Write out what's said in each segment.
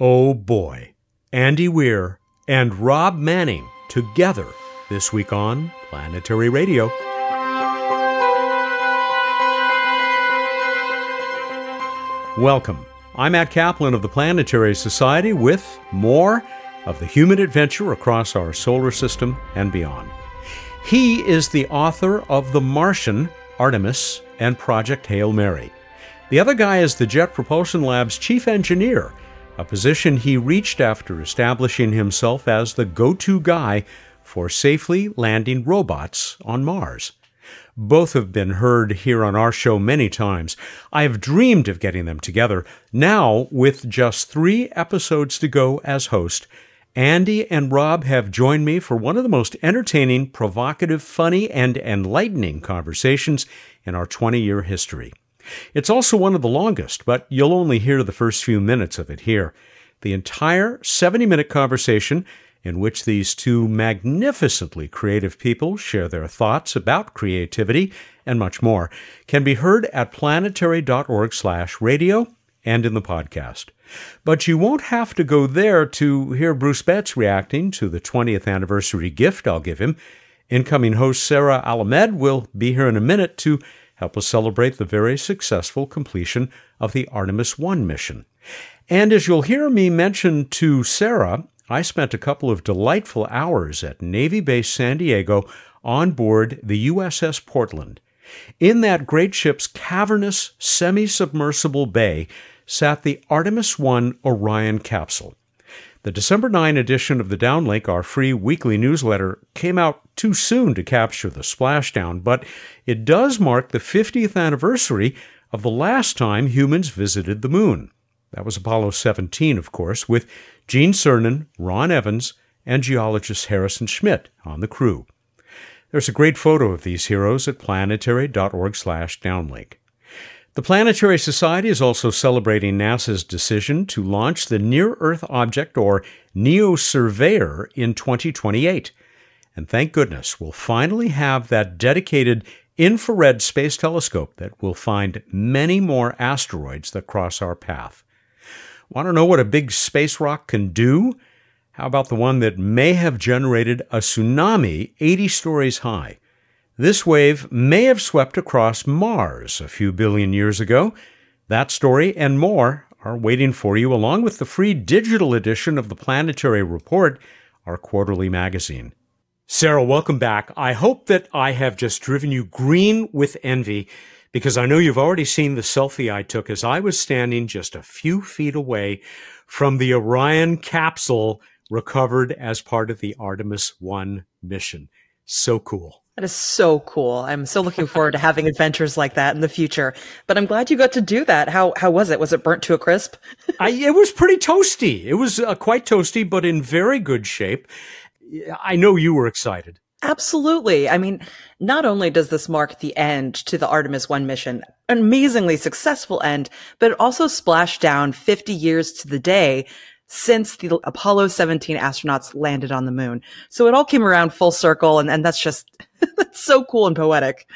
Oh boy, Andy Weir and Rob Manning together this week on Planetary Radio. Welcome. I'm Matt Kaplan of the Planetary Society with more of the human adventure across our solar system and beyond. He is the author of The Martian, Artemis, and Project Hail Mary. The other guy is the Jet Propulsion Lab's chief engineer a position he reached after establishing himself as the go to guy for safely landing robots on Mars. Both have been heard here on our show many times. I have dreamed of getting them together. Now, with just three episodes to go as host, Andy and Rob have joined me for one of the most entertaining, provocative, funny, and enlightening conversations in our 20 year history. It's also one of the longest, but you'll only hear the first few minutes of it here. The entire 70 minute conversation, in which these two magnificently creative people share their thoughts about creativity and much more, can be heard at planetary.org/slash radio and in the podcast. But you won't have to go there to hear Bruce Betts reacting to the 20th anniversary gift I'll give him. Incoming host Sarah Al-Ahmed will be here in a minute to help us celebrate the very successful completion of the Artemis 1 mission. And as you'll hear me mention to Sarah, I spent a couple of delightful hours at Navy Base San Diego on board the USS Portland. In that great ship's cavernous, semi submersible bay sat the Artemis 1 Orion capsule. The December 9 edition of the Downlink, our free weekly newsletter, came out too soon to capture the splashdown, but it does mark the 50th anniversary of the last time humans visited the moon. That was Apollo 17, of course, with Gene Cernan, Ron Evans, and geologist Harrison Schmitt on the crew. There's a great photo of these heroes at planetary.org/downlink. The Planetary Society is also celebrating NASA's decision to launch the Near Earth Object, or NEO Surveyor, in 2028. And thank goodness we'll finally have that dedicated infrared space telescope that will find many more asteroids that cross our path. Want to know what a big space rock can do? How about the one that may have generated a tsunami 80 stories high? This wave may have swept across Mars a few billion years ago. That story and more are waiting for you, along with the free digital edition of the Planetary Report, our quarterly magazine. Sarah, welcome back. I hope that I have just driven you green with envy because I know you've already seen the selfie I took as I was standing just a few feet away from the Orion capsule recovered as part of the Artemis 1 mission. So cool. That is so cool. I'm so looking forward to having adventures like that in the future. But I'm glad you got to do that. How how was it? Was it burnt to a crisp? I, it was pretty toasty. It was uh, quite toasty, but in very good shape. I know you were excited. Absolutely. I mean, not only does this mark the end to the Artemis 1 mission, an amazingly successful end, but it also splashed down 50 years to the day since the Apollo 17 astronauts landed on the moon. So it all came around full circle and, and that's just so cool and poetic.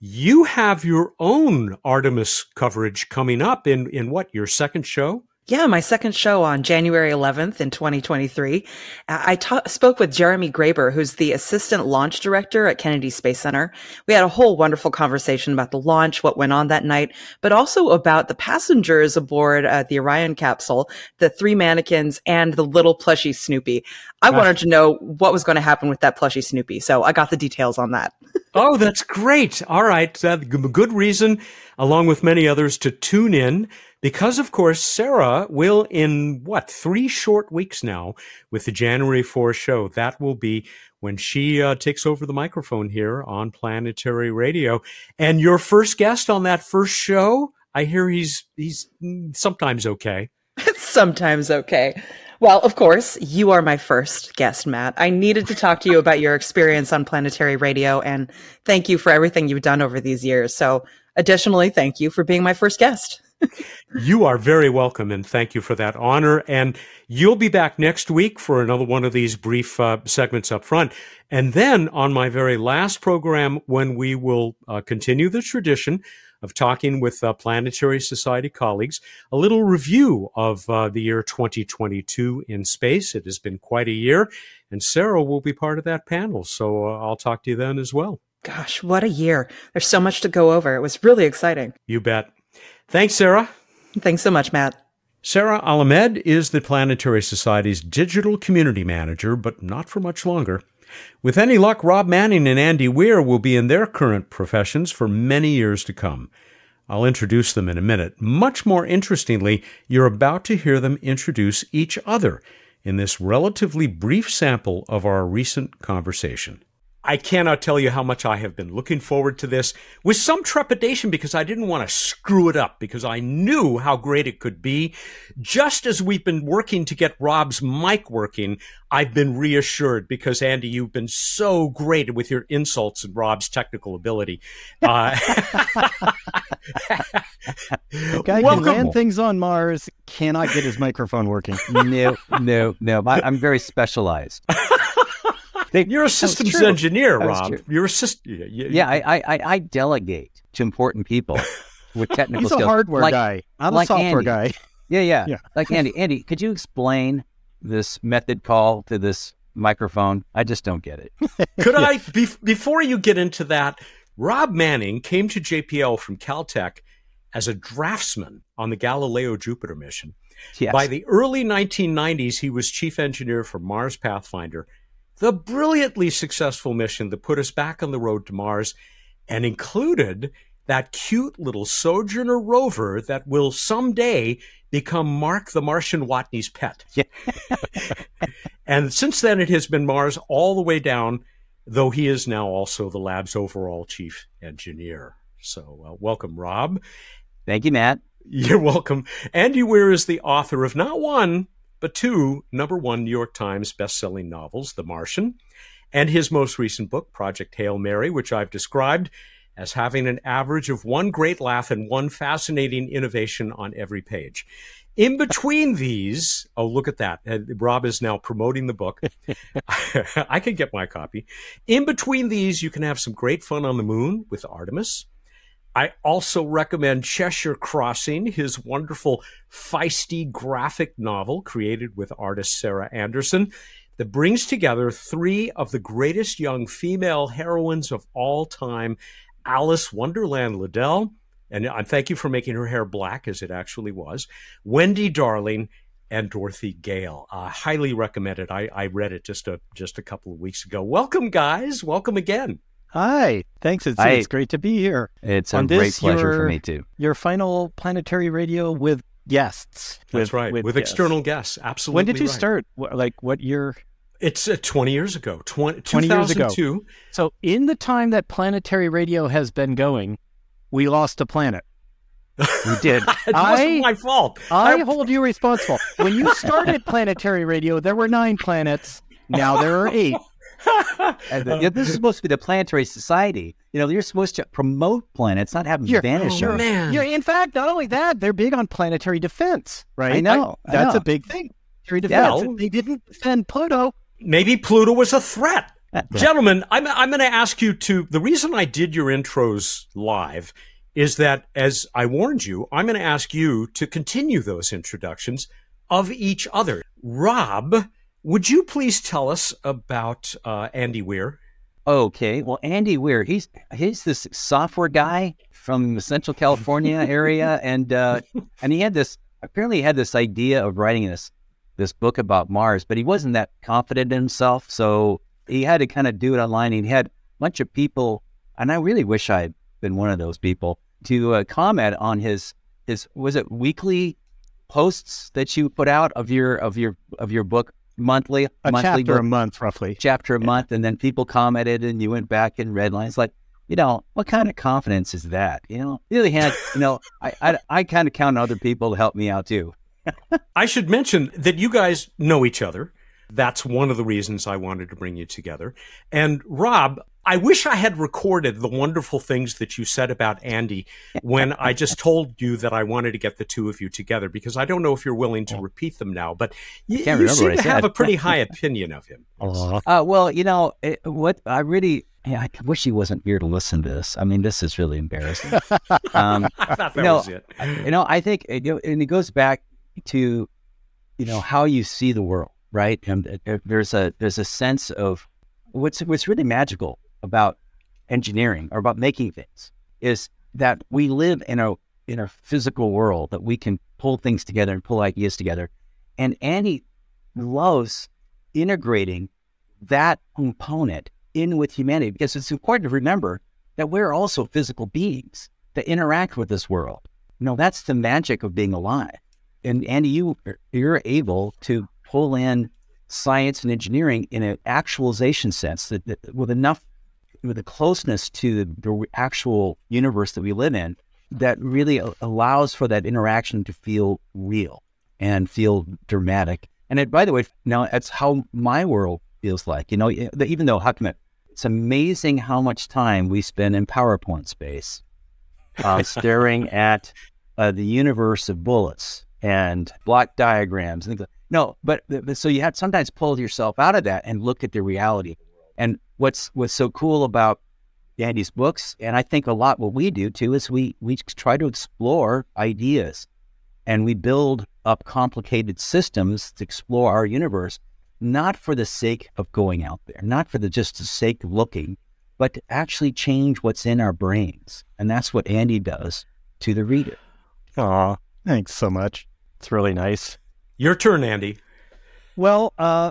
You have your own Artemis coverage coming up in in what your second show? Yeah, my second show on January 11th in 2023. I ta- spoke with Jeremy Graeber, who's the assistant launch director at Kennedy Space Center. We had a whole wonderful conversation about the launch, what went on that night, but also about the passengers aboard uh, the Orion capsule, the three mannequins, and the little plushy Snoopy. I wanted to know what was going to happen with that plushy Snoopy, so I got the details on that. oh, that's great. All right. Uh, good reason, along with many others, to tune in because of course Sarah will in what three short weeks now with the January 4 show that will be when she uh, takes over the microphone here on Planetary Radio and your first guest on that first show I hear he's he's sometimes okay sometimes okay well, of course, you are my first guest, Matt. I needed to talk to you about your experience on planetary radio and thank you for everything you've done over these years. So, additionally, thank you for being my first guest you are very welcome, and thank you for that honor. And you'll be back next week for another one of these brief uh, segments up front. And then on my very last program, when we will uh, continue the tradition of talking with uh, Planetary Society colleagues, a little review of uh, the year 2022 in space. It has been quite a year, and Sarah will be part of that panel. So uh, I'll talk to you then as well. Gosh, what a year. There's so much to go over. It was really exciting. You bet. Thanks, Sarah. Thanks so much, Matt. Sarah Al-Ahmed is the Planetary Society's digital community manager, but not for much longer. With any luck, Rob Manning and Andy Weir will be in their current professions for many years to come. I'll introduce them in a minute. Much more interestingly, you're about to hear them introduce each other in this relatively brief sample of our recent conversation. I cannot tell you how much I have been looking forward to this with some trepidation because I didn't want to screw it up because I knew how great it could be. Just as we've been working to get Rob's mic working, I've been reassured because Andy, you've been so great with your insults and Rob's technical ability. Uh, guy Welcome. can land things on Mars, cannot get his microphone working. No, no, no. I'm very specialized. They, You're a systems engineer, Rob. You're a system. You, yeah, I, I, I delegate to important people with technical He's skills. a hardware like, guy. I'm like a software Andy. guy. Yeah, yeah, yeah. Like Andy. Andy, could you explain this method call to this microphone? I just don't get it. could yeah. I, be, before you get into that, Rob Manning came to JPL from Caltech as a draftsman on the Galileo Jupiter mission. Yes. By the early 1990s, he was chief engineer for Mars Pathfinder the brilliantly successful mission that put us back on the road to Mars and included that cute little Sojourner rover that will someday become Mark the Martian Watney's pet. Yeah. and since then, it has been Mars all the way down, though he is now also the lab's overall chief engineer. So, uh, welcome, Rob. Thank you, Matt. You're welcome. Andy Weir is the author of not one, but two number one New York Times best-selling novels, The Martian, and his most recent book, Project Hail Mary, which I've described as having an average of one great laugh and one fascinating innovation on every page. In between these, oh, look at that. Uh, Rob is now promoting the book. I can get my copy. In between these, you can have some great fun on the moon with Artemis I also recommend Cheshire Crossing, his wonderful, feisty graphic novel created with artist Sarah Anderson that brings together three of the greatest young female heroines of all time Alice Wonderland Liddell, and I thank you for making her hair black as it actually was, Wendy Darling, and Dorothy Gale. I uh, highly recommend it. I, I read it just a just a couple of weeks ago. Welcome, guys. Welcome again. Hi, thanks. It's, Hi. it's great to be here. It's a great pleasure your, for me too. Your final planetary radio with guests. That's with, right, with, with guests. external guests. Absolutely. When did you right. start? Like what year? It's uh, 20 years ago. 20, 20 years ago. So, in the time that planetary radio has been going, we lost a planet. We did. it I, wasn't my fault. I, I hold you responsible. When you started planetary radio, there were nine planets. Now there are eight. and the, you know, this is supposed to be the planetary society. You know, you're supposed to promote planets, not have them you're, vanish. Oh, man. You're, in fact, not only that, they're big on planetary defense, right? I know. I, that's I know. a big thing. Planetary defense. Yeah. They didn't defend Pluto. Maybe Pluto was a threat. Gentlemen, I'm, I'm going to ask you to. The reason I did your intros live is that, as I warned you, I'm going to ask you to continue those introductions of each other. Rob, would you please tell us about uh, Andy Weir? Okay, well, Andy Weir, he's he's this software guy from the Central California area, and uh, and he had this apparently he had this idea of writing this this book about Mars, but he wasn't that confident in himself, so he had to kind of do it online. He had a bunch of people, and I really wish I'd been one of those people to uh, comment on his his was it weekly posts that you put out of your of your of your book monthly, a monthly chapter book, a month, roughly. Chapter a yeah. month, and then people commented, and you went back and read lines like, you know, what kind of confidence is that? You know, the other hand, you know, I I, I kind of count on other people to help me out too. I should mention that you guys know each other. That's one of the reasons I wanted to bring you together. And Rob, I wish I had recorded the wonderful things that you said about Andy when I just told you that I wanted to get the two of you together because I don't know if you're willing to repeat them now, but you, you seem to have a pretty high opinion of him. Uh, well, you know, it, what I really yeah, I wish he wasn't here to listen to this. I mean, this is really embarrassing. Um, I thought that you know, was it. you know, I think, you know, and it goes back to, you know, how you see the world, right? And uh, there's a there's a sense of what's what's really magical about engineering or about making things is that we live in a in a physical world that we can pull things together and pull ideas together. And Andy loves integrating that component in with humanity because it's important to remember that we're also physical beings that interact with this world. You know, that's the magic of being alive. And Andy, you you're able to pull in science and engineering in an actualization sense that, that with enough with a closeness to the, the actual universe that we live in that really allows for that interaction to feel real and feel dramatic. And it, by the way, now that's how my world feels like. You know, even though how come it, it's amazing how much time we spend in PowerPoint space uh, staring at uh, the universe of bullets and block diagrams. And no, but, but so you have sometimes pull yourself out of that and look at the reality. And what's what's so cool about Andy's books, and I think a lot what we do too, is we we try to explore ideas, and we build up complicated systems to explore our universe, not for the sake of going out there, not for the just the sake of looking, but to actually change what's in our brains, and that's what Andy does to the reader. Aw, thanks so much. It's really nice. Your turn, Andy. Well, uh,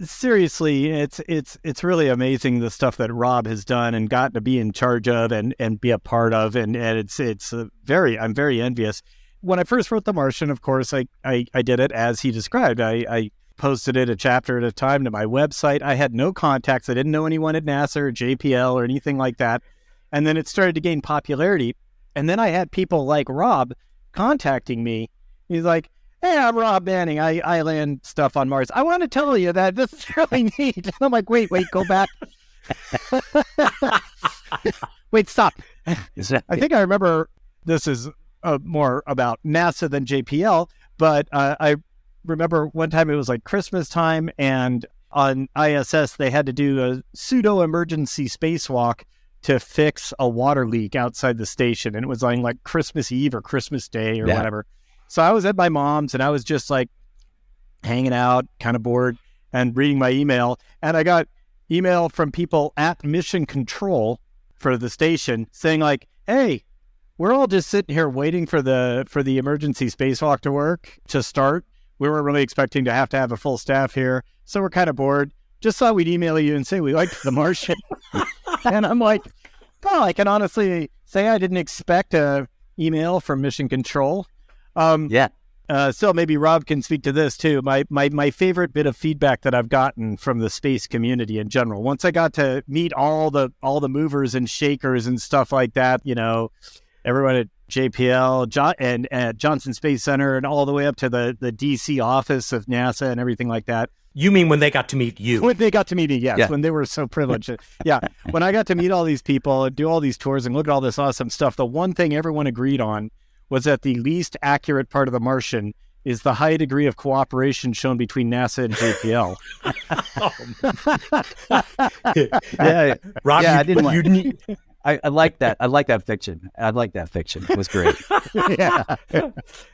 seriously, it's it's it's really amazing the stuff that Rob has done and gotten to be in charge of and and be a part of, and and it's it's very I'm very envious. When I first wrote The Martian, of course, I I, I did it as he described. I, I posted it a chapter at a time to my website. I had no contacts. I didn't know anyone at NASA or JPL or anything like that. And then it started to gain popularity. And then I had people like Rob contacting me. He's like, Hey, I'm Rob Manning. I, I land stuff on Mars. I want to tell you that this is really neat. And I'm like, wait, wait, go back. wait, stop. I think I remember this is uh, more about NASA than JPL, but uh, I remember one time it was like Christmas time, and on ISS they had to do a pseudo emergency spacewalk to fix a water leak outside the station, and it was on like Christmas Eve or Christmas Day or Yeah. whatever. So I was at my mom's, and I was just like hanging out, kind of bored, and reading my email, and I got email from people at Mission Control for the station saying like, "Hey, we're all just sitting here waiting for the for the emergency spacewalk to work to start. We weren't really expecting to have to have a full staff here, so we're kind of bored. Just thought we'd email you and say we liked The Martian." and I'm like, "Oh, I can honestly say I didn't expect a email from Mission Control." Um, Yeah. uh, so maybe Rob can speak to this too. My, my my favorite bit of feedback that I've gotten from the space community in general. Once I got to meet all the all the movers and shakers and stuff like that, you know, everyone at JPL jo- and at Johnson Space Center and all the way up to the the DC office of NASA and everything like that. You mean when they got to meet you? When they got to meet me, yes, Yeah. when they were so privileged. yeah, when I got to meet all these people and do all these tours and look at all this awesome stuff, the one thing everyone agreed on was that the least accurate part of the Martian is the high degree of cooperation shown between NASA and JPL. Oh, yeah. Rob, Yeah, you, I didn't want- you need- I, I like that. I like that fiction. I like that fiction. It was great. yeah.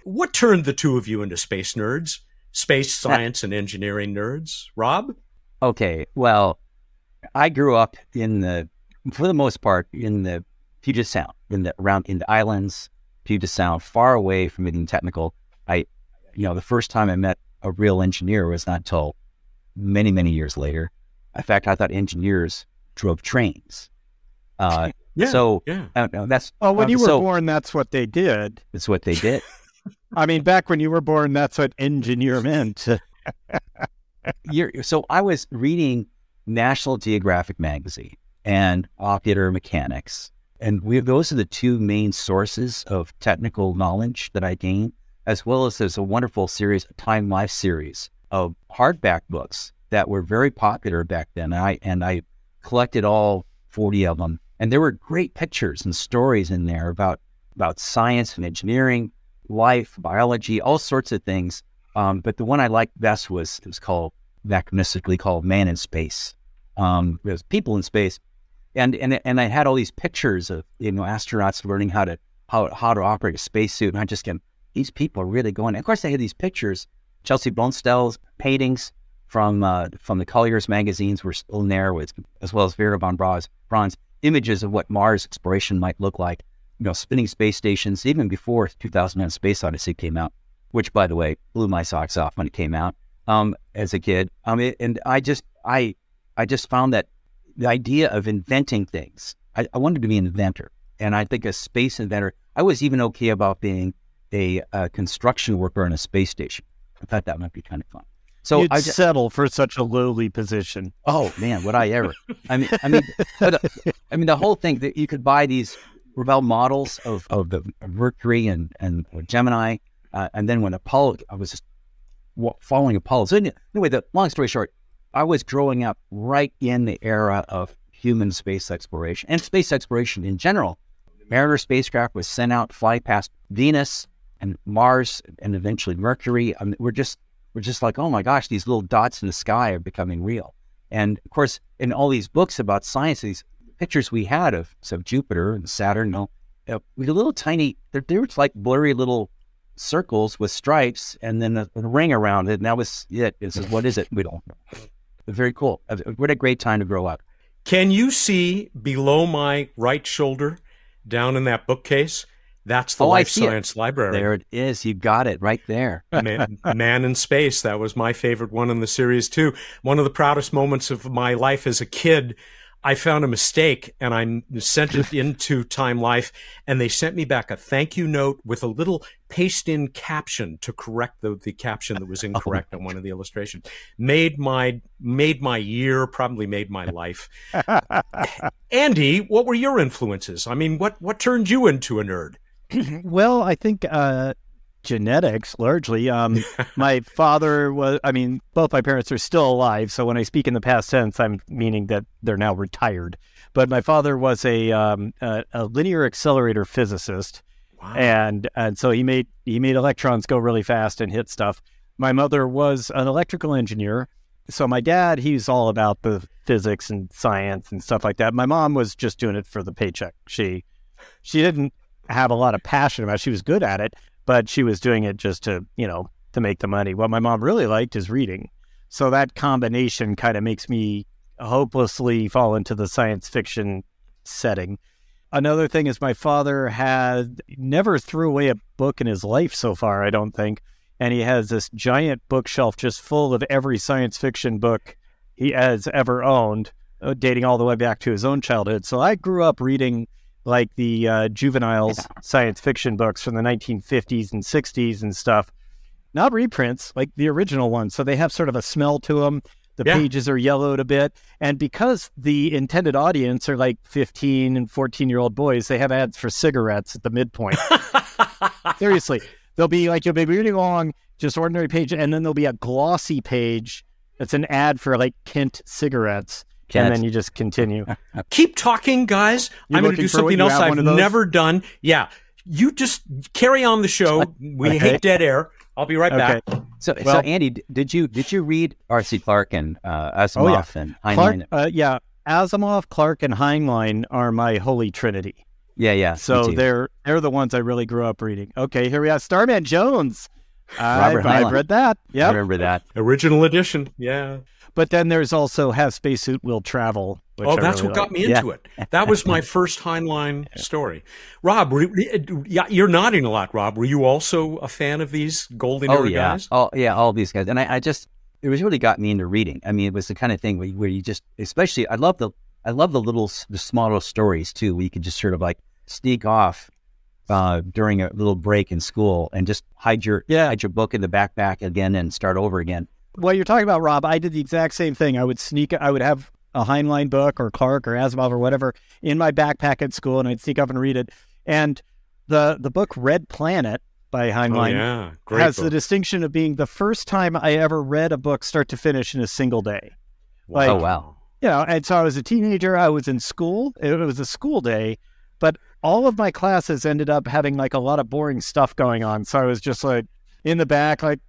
what turned the two of you into space nerds? Space science and engineering nerds? Rob? Okay. Well, I grew up in the, for the most part, in the Puget Sound, in the around in the islands, Puget Sound, far away from being technical. I, you know, the first time I met a real engineer was not until many, many years later. In fact, I thought engineers drove trains. Uh, Yeah. so yeah. uh, that's Oh, when uh, you were so born, that's what they did. That's what they did. I mean, back when you were born, that's what engineer meant. You're, so I was reading National Geographic magazine and Popular Mechanics, and we those are the two main sources of technical knowledge that I gained, as well as there's a wonderful series, a Time Life series of hardback books that were very popular back then. And I and I collected all forty of them, and there were great pictures and stories in there about about science and engineering, life, biology, all sorts of things. Um, but the one I liked best was it was called anachronistically called Man in Space. Um, it was people in space, and and and I had all these pictures of you know astronauts learning how to how how to operate a spacesuit, and I just get these people are really going. And of course, I had these pictures, Chesley Bonestell's paintings from uh, from the Collier's magazines were still there, with as well as Wernher von Braun's images of what Mars exploration might look like. You know, spinning space stations even before 2001: Space Odyssey came out, which, by the way, blew my socks off when it came out um, as a kid. Um, it, and I just I I just found that the idea of inventing things. I, I, wanted to be an inventor, and I think a space inventor. I was even okay about being a, a construction worker on a space station. I thought that might be kind of fun. So You'd I just, settle for such a lowly position. Oh man, would I ever? I mean, I mean, but, I mean, the whole thing that you could buy these Revell models of, of the Mercury and and Gemini, uh, and then when Apollo, I was just following Apollo. So anyway, the long story short, I was growing up right in the era of human space exploration and space exploration in general. Mariner spacecraft was sent out, fly past Venus and Mars, and eventually Mercury. I mean, we're just we're just like, oh my gosh, these little dots in the sky are becoming real. And of course, in all these books about science, these pictures we had of, of Jupiter and Saturn, know, uh, little tiny, they're, they're like blurry little circles with stripes and then a, a ring around it. And that was it. It says, what is it? We don't know. Very cool. What a great time to grow up. Can you see below my right shoulder, down in that bookcase? That's the oh, Life Science it. Library. There it is. You got it right there. Man, Man, in Space. That was my favorite one in the series, too. One of the proudest moments of my life as a kid I found a mistake and I sent it into Time Life and they sent me back a thank you note with a little paste in caption to correct the, the caption that was incorrect on one of the illustrations. Made my made my year, probably made my life. Andy, what were your influences? I mean, what what turned you into a nerd? well, I think uh, genetics largely. Um, my father was, I mean, both my parents are still alive. So when I speak in the past tense, I'm meaning that they're now retired. But my father was a, um, a, a, linear accelerator physicist. Wow. And, and so he made, he made electrons go really fast and hit stuff. My mother was an electrical engineer. So my dad, he's all about the physics and science and stuff like that. My mom was just doing it for the paycheck. She, she didn't have a lot of passion about it. She was good at it, but she was doing it just to, you know, to make the money. What my mom really liked is reading. So that combination kind of makes me hopelessly fall into the science fiction setting. Another thing is my father had never threw away a book in his life so far, I don't think. And he has this giant bookshelf just full of every science fiction book he has ever owned, uh, dating all the way back to his own childhood. So I grew up reading like the uh, juveniles science fiction books from the 1950s and 60s and stuff. Not reprints, like the original ones. So they have sort of a smell to them. The yeah. pages are yellowed a bit. And because the intended audience are like 15 and 14 year old boys, they have ads for cigarettes at the midpoint. Seriously. They'll be like, you'll be reading along just ordinary page, and then there'll be a glossy page that's an ad for like Kent cigarettes. And then you just continue. Keep talking, guys. You're I'm going to do something else I've never done. Yeah. You just carry on the show. We okay. hate dead air. I'll be right okay. back. So, well, so Andy, did you did you read Arthur C. Clarke and uh, Asimov oh, yeah. and Heinlein? Clarke, uh, yeah, Asimov, Clarke, and Heinlein are my holy trinity. Yeah, yeah. So they're they're the ones I really grew up reading. Okay, here we have Starman Jones. Robert I've, I've read that. Yeah, remember that original edition. Yeah. But then there's also Have Spacesuit Will Travel. oh, that's really what got me into yeah. it. That was my first Heinlein story. Rob, you're nodding a lot, Rob. Were you also a fan of these golden oh, era yeah. guys? Oh, yeah, all these guys. And I, I, just, it was really got me into reading. I mean, it was the kind of thing where, where you just, especially, I love the, I love the little, the smaller stories too, where you could just sort of like sneak off uh, during a little break in school and just hide your yeah. hide your book in the backpack again and start over again what you're talking about, Rob, I did the exact same thing. I would sneak, I would have a Heinlein book or Clarke or Asimov or whatever in my backpack at school, and I'd sneak up and read it. And the the book Red Planet by oh, Heinlein oh, yeah. has book. the distinction of being the first time I ever read a book start to finish in a single day. Wow. Like, oh wow! You know, and so I was a teenager. I was in school. It was a school day, but all of my classes ended up having like a lot of boring stuff going on. So I was just like in the back, like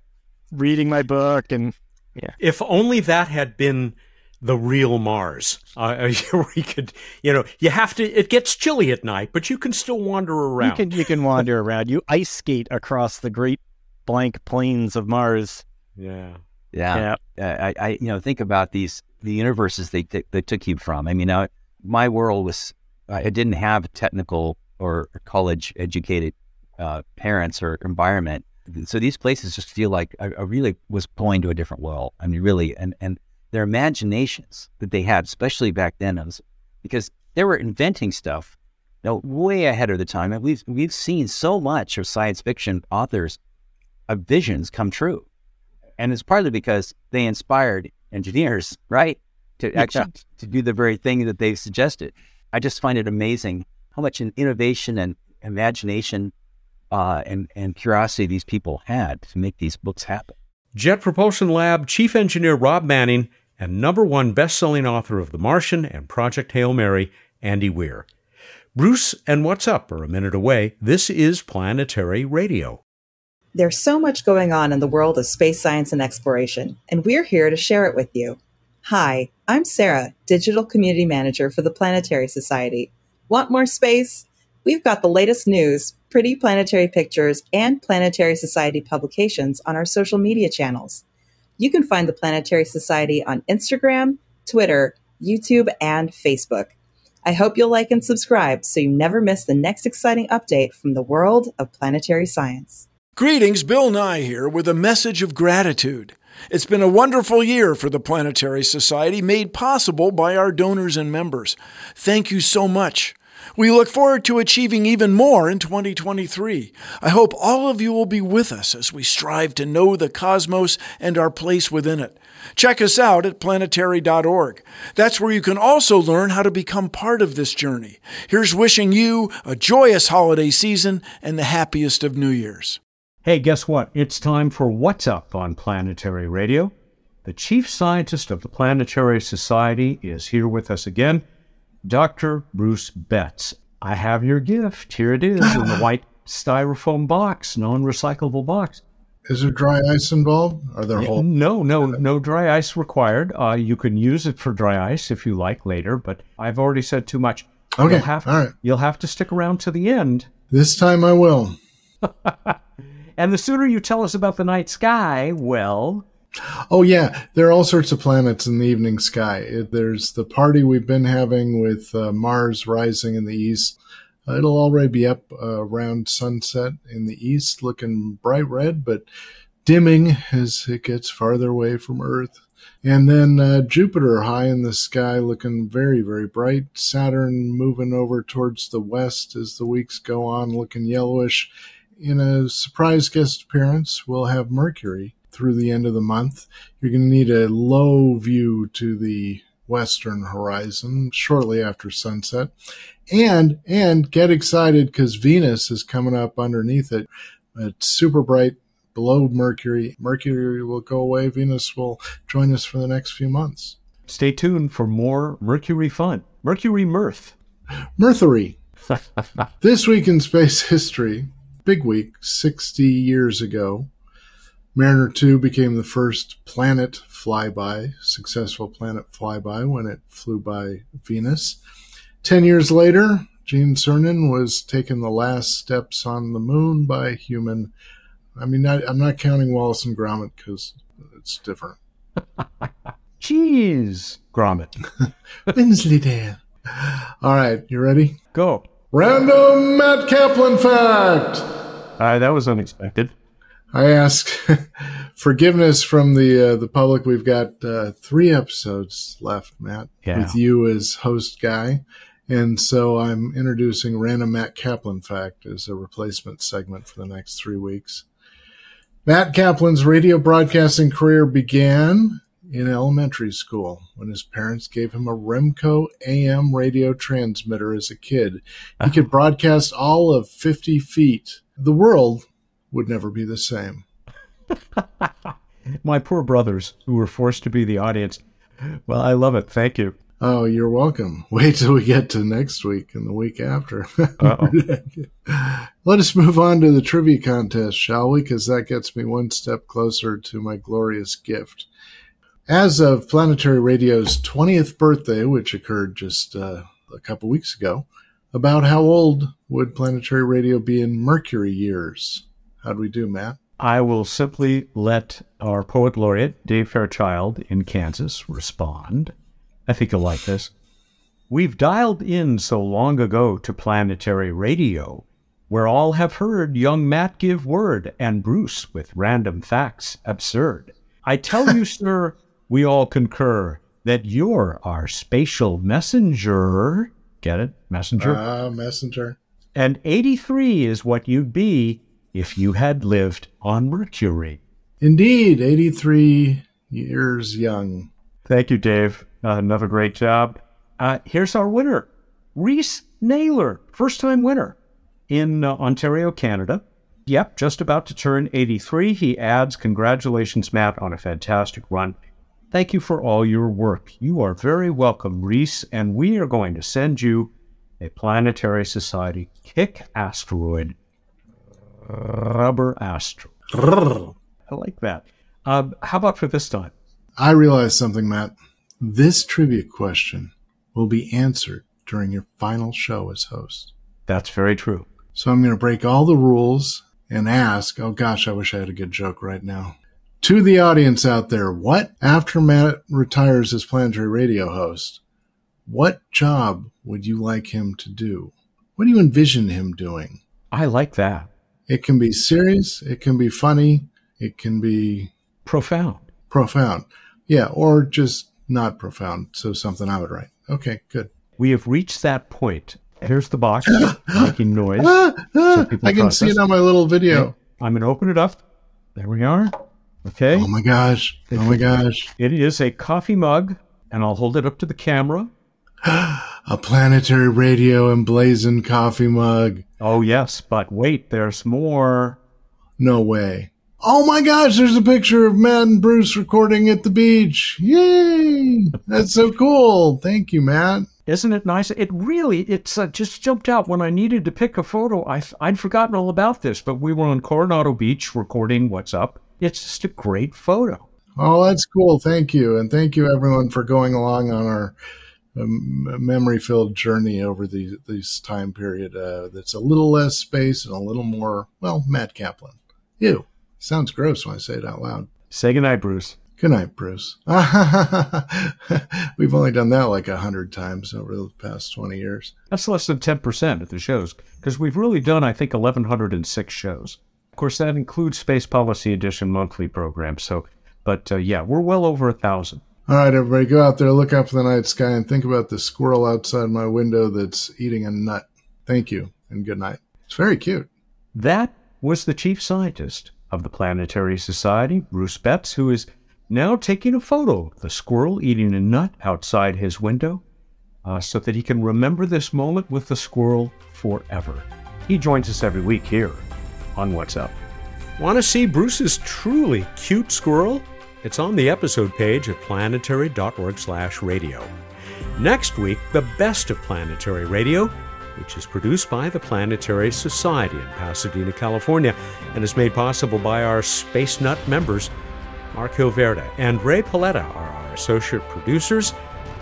reading my book and yeah. If only that had been the real Mars. Uh, we could, you know, you have to. It gets chilly at night, but you can still wander around. You can you can wander around. You ice skate across the great blank plains of Mars. Yeah, yeah. yeah. I, I, you know, think about these the universes they t- they took you from. I mean, now my world was I didn't have technical or college educated uh, parents or environment. So these places just feel like I, I really was going to a different world. I mean, really, and and their imaginations that they had, especially back then, was because they were inventing stuff, you know, way ahead of the time. And we've we've seen so much of science fiction authors of visions come true, and it's partly because they inspired engineers, right, to actually yeah. to do the very thing that they suggested. I just find it amazing how much innovation and imagination uh, and and curiosity these people had to make these books happen. Jet Propulsion Lab Chief Engineer Rob Manning and number one best-selling author of The Martian and Project Hail Mary, Andy Weir. Bruce and What's Up are a minute away. This is Planetary Radio. There's so much going on in the world of space science and exploration, and we're here to share it with you. Hi, I'm Sarah, Digital Community Manager for the Planetary Society. Want more space? We've got the latest news, pretty planetary pictures, and Planetary Society publications on our social media channels. You can find the Planetary Society on Instagram, Twitter, YouTube, and Facebook. I hope you'll like and subscribe so you never miss the next exciting update from the world of planetary science. Greetings, Bill Nye here with a message of gratitude. It's been a wonderful year for the Planetary Society, made possible by our donors and members. Thank you so much. We look forward to achieving even more in 2023. I hope all of you will be with us as we strive to know the cosmos and our place within it. Check us out at planetary.org. That's where you can also learn how to become part of this journey. Here's wishing you a joyous holiday season and the happiest of New Year's. Hey, guess what? It's time for What's Up on Planetary Radio. The chief scientist of the Planetary Society is here with us again. Dr. Bruce Betts. I have your gift. Here it is in the white styrofoam box, non recyclable box. Is there dry ice involved? Are there holes? No, no, no dry ice required. Uh, you can use it for dry ice if you like later, but I've already said too much. Okay, you'll have, all right. You'll have to stick around to the end. This time I will. and the sooner you tell us about the night sky, well, Oh yeah, there are all sorts of planets in the evening sky. There's the party we've been having with uh, Mars rising in the east. Uh, it'll already be up uh, around sunset in the east, looking bright red, but dimming as it gets farther away from Earth. And then uh, Jupiter high in the sky, looking very, very bright. Saturn moving over towards the west as the weeks go on, looking yellowish. In a surprise guest appearance, we'll have Mercury through the end of the month. You're going to need a low view to the western horizon shortly after sunset. And and get excited because Venus is coming up underneath it. It's super bright below Mercury. Mercury will go away. Venus will join us for the next few months. Stay tuned for more Mercury fun. Mercury Mirth. Mercury. this week in space history, big week, 60 years ago, Mariner 2 became the first planet flyby, successful planet flyby when it flew by Venus. Ten years later, Gene Cernan was taking the last steps on the moon by human. I mean, I, am not counting Wallace and Gromit because it's different. Jeez, Gromit. Wensleydale. All right, you ready? Go. Random Matt Kaplan fact. Uh, that was unexpected. I ask forgiveness from the uh, the public. We've got uh, three episodes left, Matt, yeah. with you as host guy, and so I'm introducing random Matt Kaplan fact as a replacement segment for the next three weeks. Matt Kaplan's radio broadcasting career began in elementary school when his parents gave him a Remco AM radio transmitter as a kid. He could broadcast all of 50 feet. The world would never be the same. My poor brothers, who were forced to be the audience. Well, I love it. Thank you. Oh, you're welcome. Wait till we get to next week and the week after. Let us move on to the trivia contest, shall we? Because that gets me one step closer to my glorious gift. As of Planetary Radio's 20th birthday, which occurred just uh, a couple weeks ago, about how old would Planetary Radio be in Mercury years? How'd we do, Matt? I will simply let our poet laureate, Dave Fairchild in Kansas, respond. I think you'll like this. We've dialed in so long ago to planetary radio, where all have heard young Matt give word and Bruce with random facts absurd. I tell you, sir, we all concur that you're our spatial messenger. Get it? Messenger? Ah, messenger. And 83 is what you'd be if you had lived on Mercury. Indeed, 83 years young. Thank you, Dave. Uh, another great job. Uh, here's our winner Reese Naylor, first time winner in uh, Ontario, Canada. Yep, just about to turn 83. He adds, Congratulations, Matt, on a fantastic run. Thank you for all your work. You are very welcome, Reese, and we are going to send you a Planetary Society Kick Asteroid Rubber Astro. I like that. Um, how about for this time? I realized something, Matt. This trivia question will be answered during your final show as host. That's very true. So I'm going to break all the rules and ask, oh gosh, I wish I had a good joke right now. To the audience out there, what, after Matt retires as planetary radio host, what job would you like him to do? What do you envision him doing? I like that. It can be serious, it can be funny, it can be Profound. profound. Yeah, or just not profound. So something I would write. Okay, good. We have reached that point. Here's the box making noise. Ah, ah, people I can see it on my little video. I'm going to open it up. There we are. Okay. Oh my gosh. Oh my gosh. It is a coffee mug, and I'll hold it up to the camera. A planetary radio emblazoned coffee mug. Oh, yes, but wait, there's more. No way. Oh my gosh, there's a picture of Matt and Bruce recording at the beach. Yay! That's so cool. Thank you, Matt. Isn't it nice? It really, it's uh, just jumped out when I needed to pick a photo. I, I'd forgotten all about this, but we were on Coronado Beach recording What's Up. It's just a great photo. Oh, that's cool. Thank you. And thank you, everyone, for going along on our memory filled journey over the, this time period uh, that's a little less space and a little more, well, Matt Kaplan. Ew. Sounds gross when I say it out loud. Say goodnight, Bruce. Good night, Bruce. We've only done that like a hundred times over the past 20 years. That's less than 10% of the shows, because we've really done, I think, 1,106 shows. Of course, that includes Space Policy Edition monthly programs. So, but uh, yeah, we're well over a thousand. All right, everybody, go out there, look up at the night sky, and think about the squirrel outside my window that's eating a nut. Thank you, and good night. It's very cute. That was the chief scientist of the Planetary Society, Bruce Betts, who is now taking a photo of the squirrel eating a nut outside his window uh, so that he can remember this moment with the squirrel forever. He joins us every week here on What's Up. Want to see Bruce's truly cute squirrel? It's on the episode page at planetary.org/radio. Next week, the best of planetary radio, which is produced by the Planetary Society in Pasadena, California, and is made possible by our Space Nut members, Mark Hilverda and Rae Paoletta are our associate producers.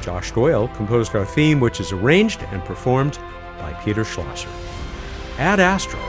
Josh Doyle composed our theme, which is arranged and performed by Peter Schlosser. Ad Astra